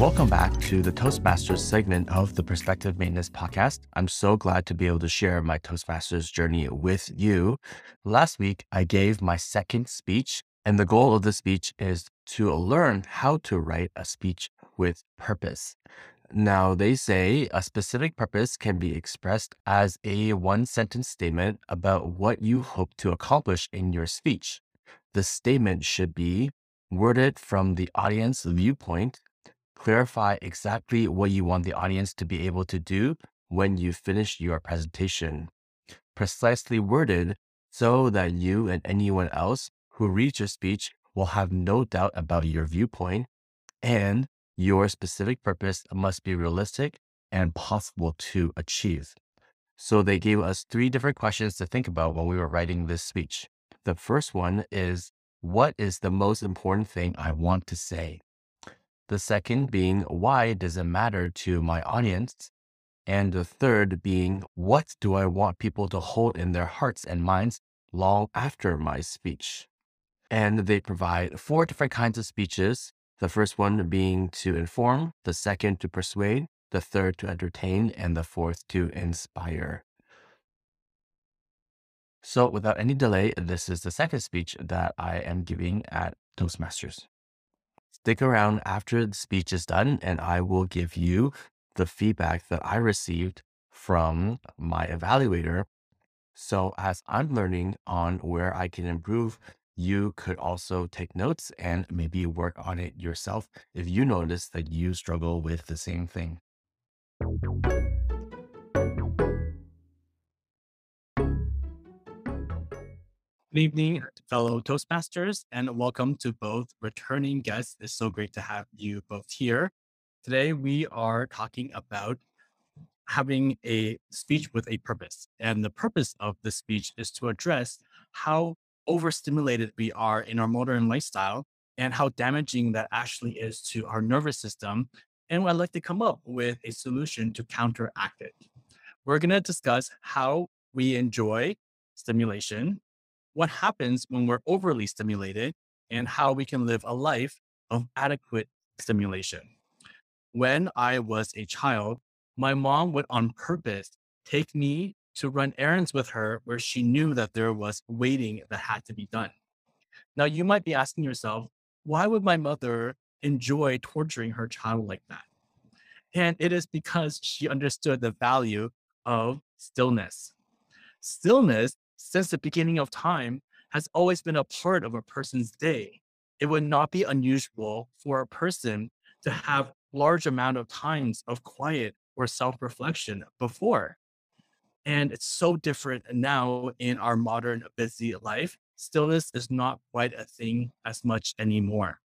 Welcome back to the Toastmasters segment of the Perspective Maintenance Podcast. I'm so glad to be able to share my Toastmasters journey with you. Last week, I gave my second speech, and the goal of the speech is to learn how to write a speech with purpose. Now, they say a specific purpose can be expressed as a one sentence statement about what you hope to accomplish in your speech. The statement should be worded from the audience viewpoint, clarify exactly what you want the audience to be able to do when you finish your presentation, precisely worded so that you and anyone else who reads your speech will have no doubt about your viewpoint and your specific purpose must be realistic and possible to achieve. So they gave us three different questions to think about when we were writing this speech. The first one is, what is the most important thing I want to say? The second being, why does it matter to my audience? And the third being, what do I want people to hold in their hearts and minds long after my speech? And they provide four different kinds of speeches the first one being to inform, the second to persuade, the third to entertain, and the fourth to inspire. So, without any delay, this is the second speech that I am giving at Toastmasters. Stick around after the speech is done, and I will give you the feedback that I received from my evaluator. So, as I'm learning on where I can improve you could also take notes and maybe work on it yourself if you notice that you struggle with the same thing. Good evening, fellow Toastmasters, and welcome to both returning guests. It's so great to have you both here. Today, we are talking about having a speech with a purpose. And the purpose of the speech is to address how overstimulated we are in our modern lifestyle and how damaging that actually is to our nervous system. And I'd like to come up with a solution to counteract it. We're going to discuss how we enjoy stimulation, what happens when we're overly stimulated, and how we can live a life of adequate stimulation. When I was a child, my mom would on purpose take me to run errands with her where she knew that there was waiting that had to be done. Now, you might be asking yourself, why would my mother enjoy torturing her child like that? And it is because she understood the value of stillness. Stillness, since the beginning of time, has always been a part of a person's day. It would not be unusual for a person to have large amount of times of quiet or self-reflection before. And it's so different now in our modern busy life. Stillness is not quite a thing as much anymore.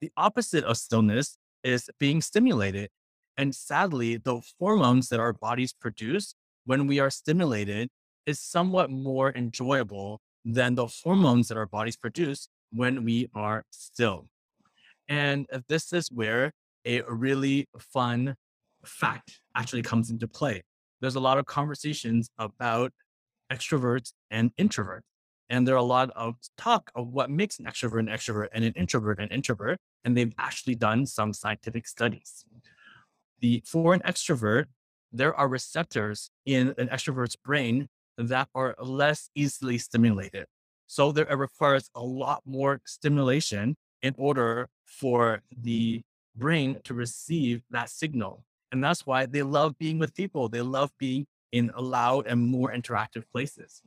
The opposite of stillness is being stimulated. And sadly, the hormones that our bodies produce when we are stimulated is somewhat more enjoyable than the hormones that our bodies produce when we are still. And this is where a really fun fact actually comes into play there's a lot of conversations about extroverts and introverts. And there are a lot of talk of what makes an extrovert an extrovert and an introvert an introvert. And they've actually done some scientific studies. The for an extrovert, there are receptors in an extrovert's brain that are less easily stimulated. So there requires a lot more stimulation in order for the brain to receive that signal. And that's why they love being with people. They love being in loud and more interactive places.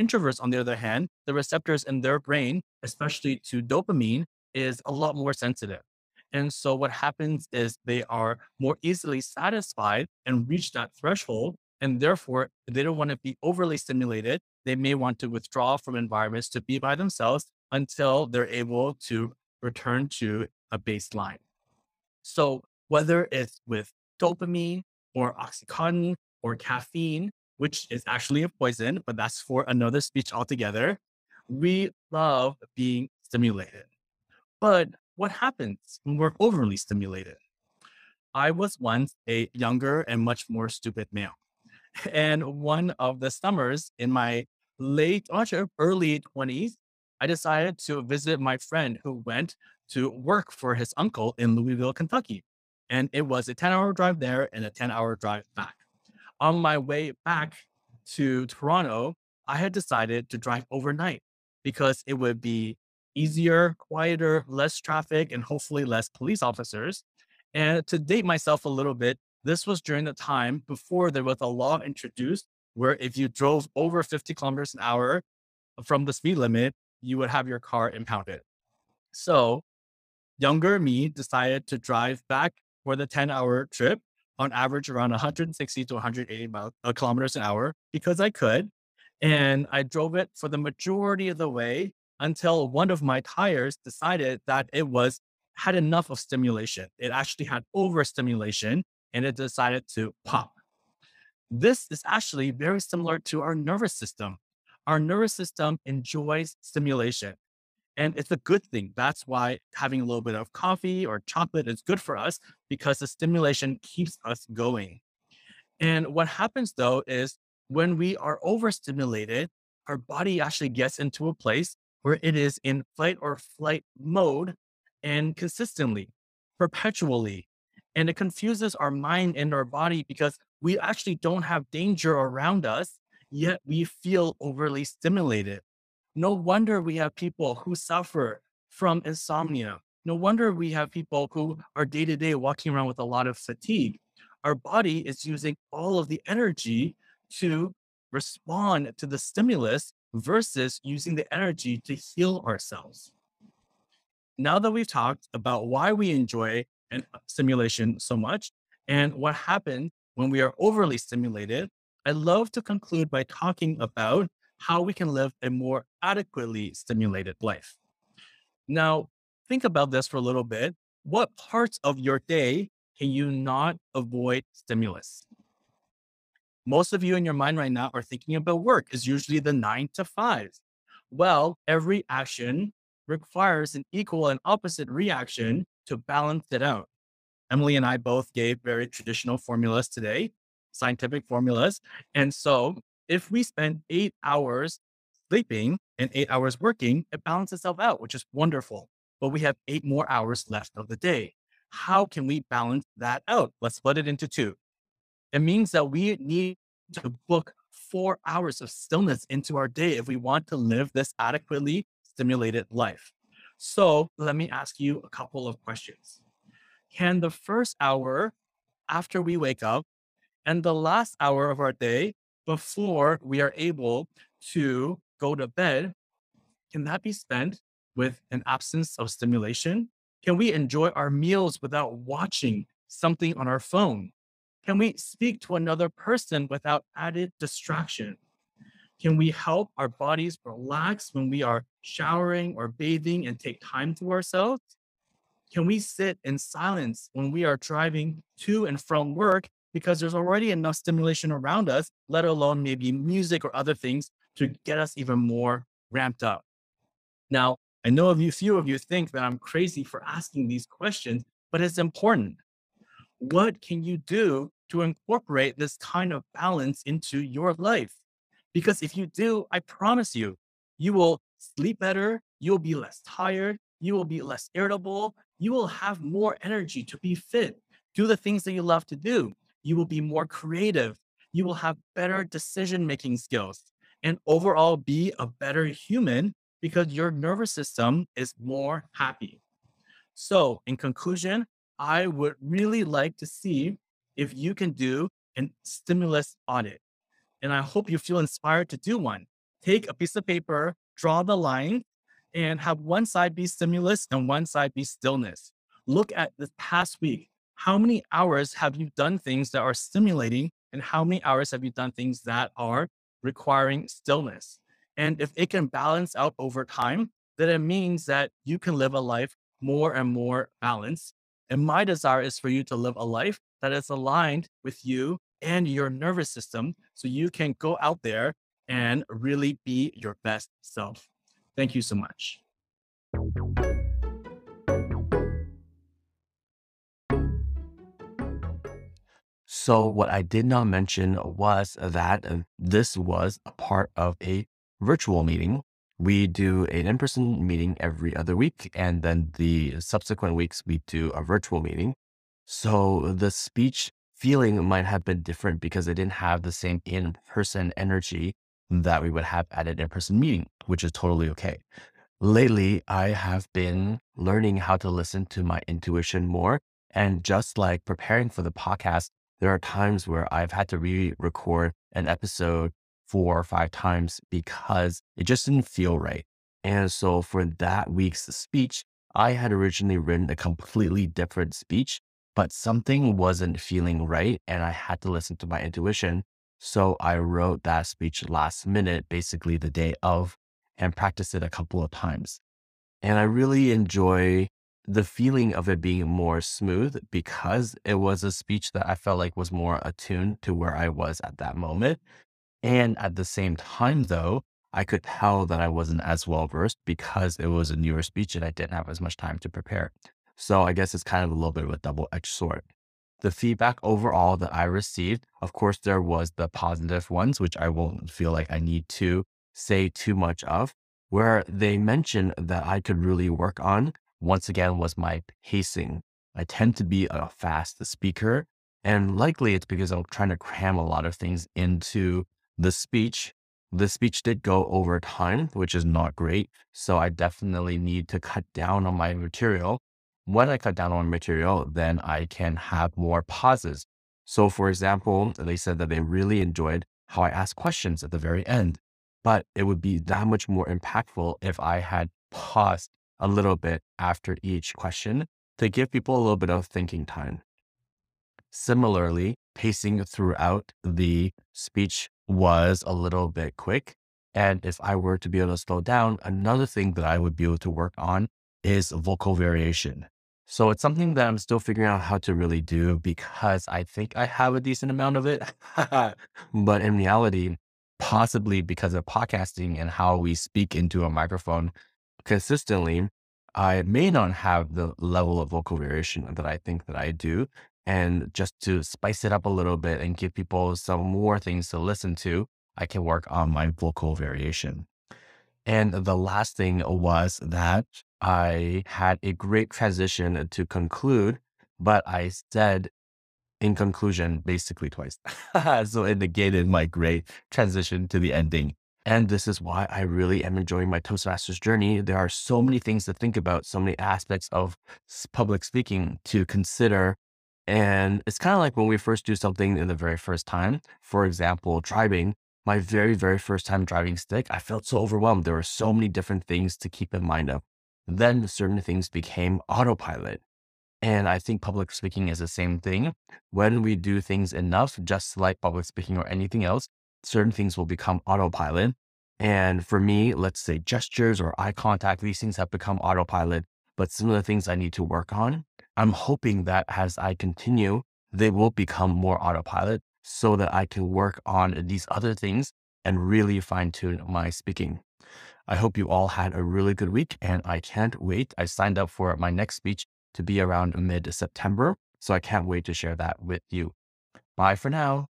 Introverts, on the other hand, the receptors in their brain, especially to dopamine, is a lot more sensitive. And so what happens is they are more easily satisfied and reach that threshold. And therefore, they don't want to be overly stimulated. They may want to withdraw from environments to be by themselves until they're able to return to a baseline. So whether it's with dopamine or oxytocin or caffeine, which is actually a poison, but that's for another speech altogether. We love being stimulated. But what happens when we're overly stimulated? I was once a younger and much more stupid male. And one of the summers in my late, oh, actually early 20s, I decided to visit my friend who went to work for his uncle in Louisville, Kentucky. And it was a 10 hour drive there and a 10 hour drive back. On my way back to Toronto, I had decided to drive overnight because it would be easier, quieter, less traffic, and hopefully less police officers. And to date myself a little bit, this was during the time before there was a law introduced where if you drove over 50 kilometers an hour from the speed limit, you would have your car impounded. So, younger me decided to drive back for the 10 hour trip on average around 160 to 180 miles, uh, kilometers an hour because I could. And I drove it for the majority of the way until one of my tires decided that it was had enough of stimulation. It actually had overstimulation and it decided to pop. This is actually very similar to our nervous system. Our nervous system enjoys stimulation. And it's a good thing. That's why having a little bit of coffee or chocolate is good for us because the stimulation keeps us going. And what happens though is when we are overstimulated, our body actually gets into a place where it is in fight or flight mode and consistently, perpetually. And it confuses our mind and our body because we actually don't have danger around us, yet we feel overly stimulated. No wonder we have people who suffer from insomnia. No wonder we have people who are day to day walking around with a lot of fatigue. Our body is using all of the energy to respond to the stimulus versus using the energy to heal ourselves. Now that we've talked about why we enjoy an uh, stimulation so much and what happens when we are overly stimulated, I love to conclude by talking about how we can live a more adequately stimulated life. Now, think about this for a little bit. What parts of your day can you not avoid stimulus? Most of you in your mind right now are thinking about work is usually the nine to five. Well, every action requires an equal and opposite reaction to balance it out. Emily and I both gave very traditional formulas today, scientific formulas. And so if we spend eight hours sleeping and eight hours working, it balances itself out, which is wonderful. But we have eight more hours left of the day. How can we balance that out? Let's split it into two. It means that we need to book four hours of stillness into our day if we want to live this adequately stimulated life. So let me ask you a couple of questions. Can the first hour after we wake up and the last hour of our day before we are able to go to bed, can that be spent with an absence of stimulation? Can we enjoy our meals without watching something on our phone? Can we speak to another person without added distraction? Can we help our bodies relax when we are showering or bathing and take time to ourselves? Can we sit in silence when we are driving to and from work because there's already enough stimulation around us, let alone maybe music or other things to get us even more ramped up. Now, I know a few of you think that I'm crazy for asking these questions, but it's important. What can you do to incorporate this kind of balance into your life? Because if you do, I promise you, you will sleep better, you'll be less tired, you will be less irritable, you will have more energy to be fit, do the things that you love to do you will be more creative, you will have better decision making skills, and overall be a better human because your nervous system is more happy. So, in conclusion, I would really like to see if you can do a stimulus audit. And I hope you feel inspired to do one. Take a piece of paper, draw the line, and have one side be stimulus and one side be stillness. Look at this past week how many hours have you done things that are stimulating and how many hours have you done things that are requiring stillness? And if it can balance out over time, then it means that you can live a life more and more balanced. And my desire is for you to live a life that is aligned with you and your nervous system so you can go out there and really be your best self. Thank you so much. So, what I did not mention was that uh, this was a part of a virtual meeting. we do an in person meeting every other week. And then the subsequent weeks, we do a virtual meeting. So the speech feeling might have been different because it didn't have the same in person energy that we would have at an in person meeting, which is totally okay. Lately, I have been learning how to listen to my intuition more. And just like preparing for the podcast, there are times where I've had to re record an episode four or five times because it just didn't feel right. And so for that week's speech, I had originally written a completely different speech, but something wasn't feeling right. And I had to listen to my intuition. So I wrote that speech last minute, basically the day of, and practiced it a couple of times. And I really enjoy the feeling of it being more smooth because it was a speech that I felt like was more attuned to where I was at that moment. And at the same time, though, I could tell that I wasn't as well versed because it was a newer speech and I didn't have as much time to prepare. So I guess it's kind of a little bit of a double edged sword. The feedback overall that I received, of course, there was the positive ones, which I won't feel like I need to say too much of, where they mentioned that I could really work on, once again, was my pacing. I tend to be a fast speaker, and likely it's because I'm trying to cram a lot of things into the speech, the speech did go over time, which is not great. So I definitely need to cut down on my material. When I cut down on material, then I can have more pauses. So, for example, they said that they really enjoyed how I asked questions at the very end, but it would be that much more impactful if I had paused a little bit after each question to give people a little bit of thinking time. Similarly, pacing throughout the speech was a little bit quick. And if I were to be able to slow down, another thing that I would be able to work on is vocal variation. So it's something that I'm still figuring out how to really do because I think I have a decent amount of it. but in reality, possibly because of podcasting and how we speak into a microphone consistently, I may not have the level of vocal variation that I think that I do. And just to spice it up a little bit and give people some more things to listen to, I can work on my vocal variation. And the last thing was that I had a great transition uh, to conclude, but I said in conclusion basically twice. so it negated my great transition to the ending. And this is why I really am enjoying my Toastmasters journey. There are so many things to think about, so many aspects of public speaking to consider and it's kind of like when we first do something in the very first time. For example, driving, my very, very first time driving stick, I felt so overwhelmed. There were so many different things to keep in mind of. Then certain things became autopilot. And I think public speaking is the same thing. When we do things enough, just like public speaking or anything else, certain things will become autopilot. And for me, let's say gestures or eye contact, these things have become autopilot. But some of the things I need to work on I'm hoping that as I continue, they will become more autopilot so that I can work on these other things and really fine tune my speaking. I hope you all had a really good week and I can't wait. I signed up for my next speech to be around mid September. So I can't wait to share that with you. Bye for now.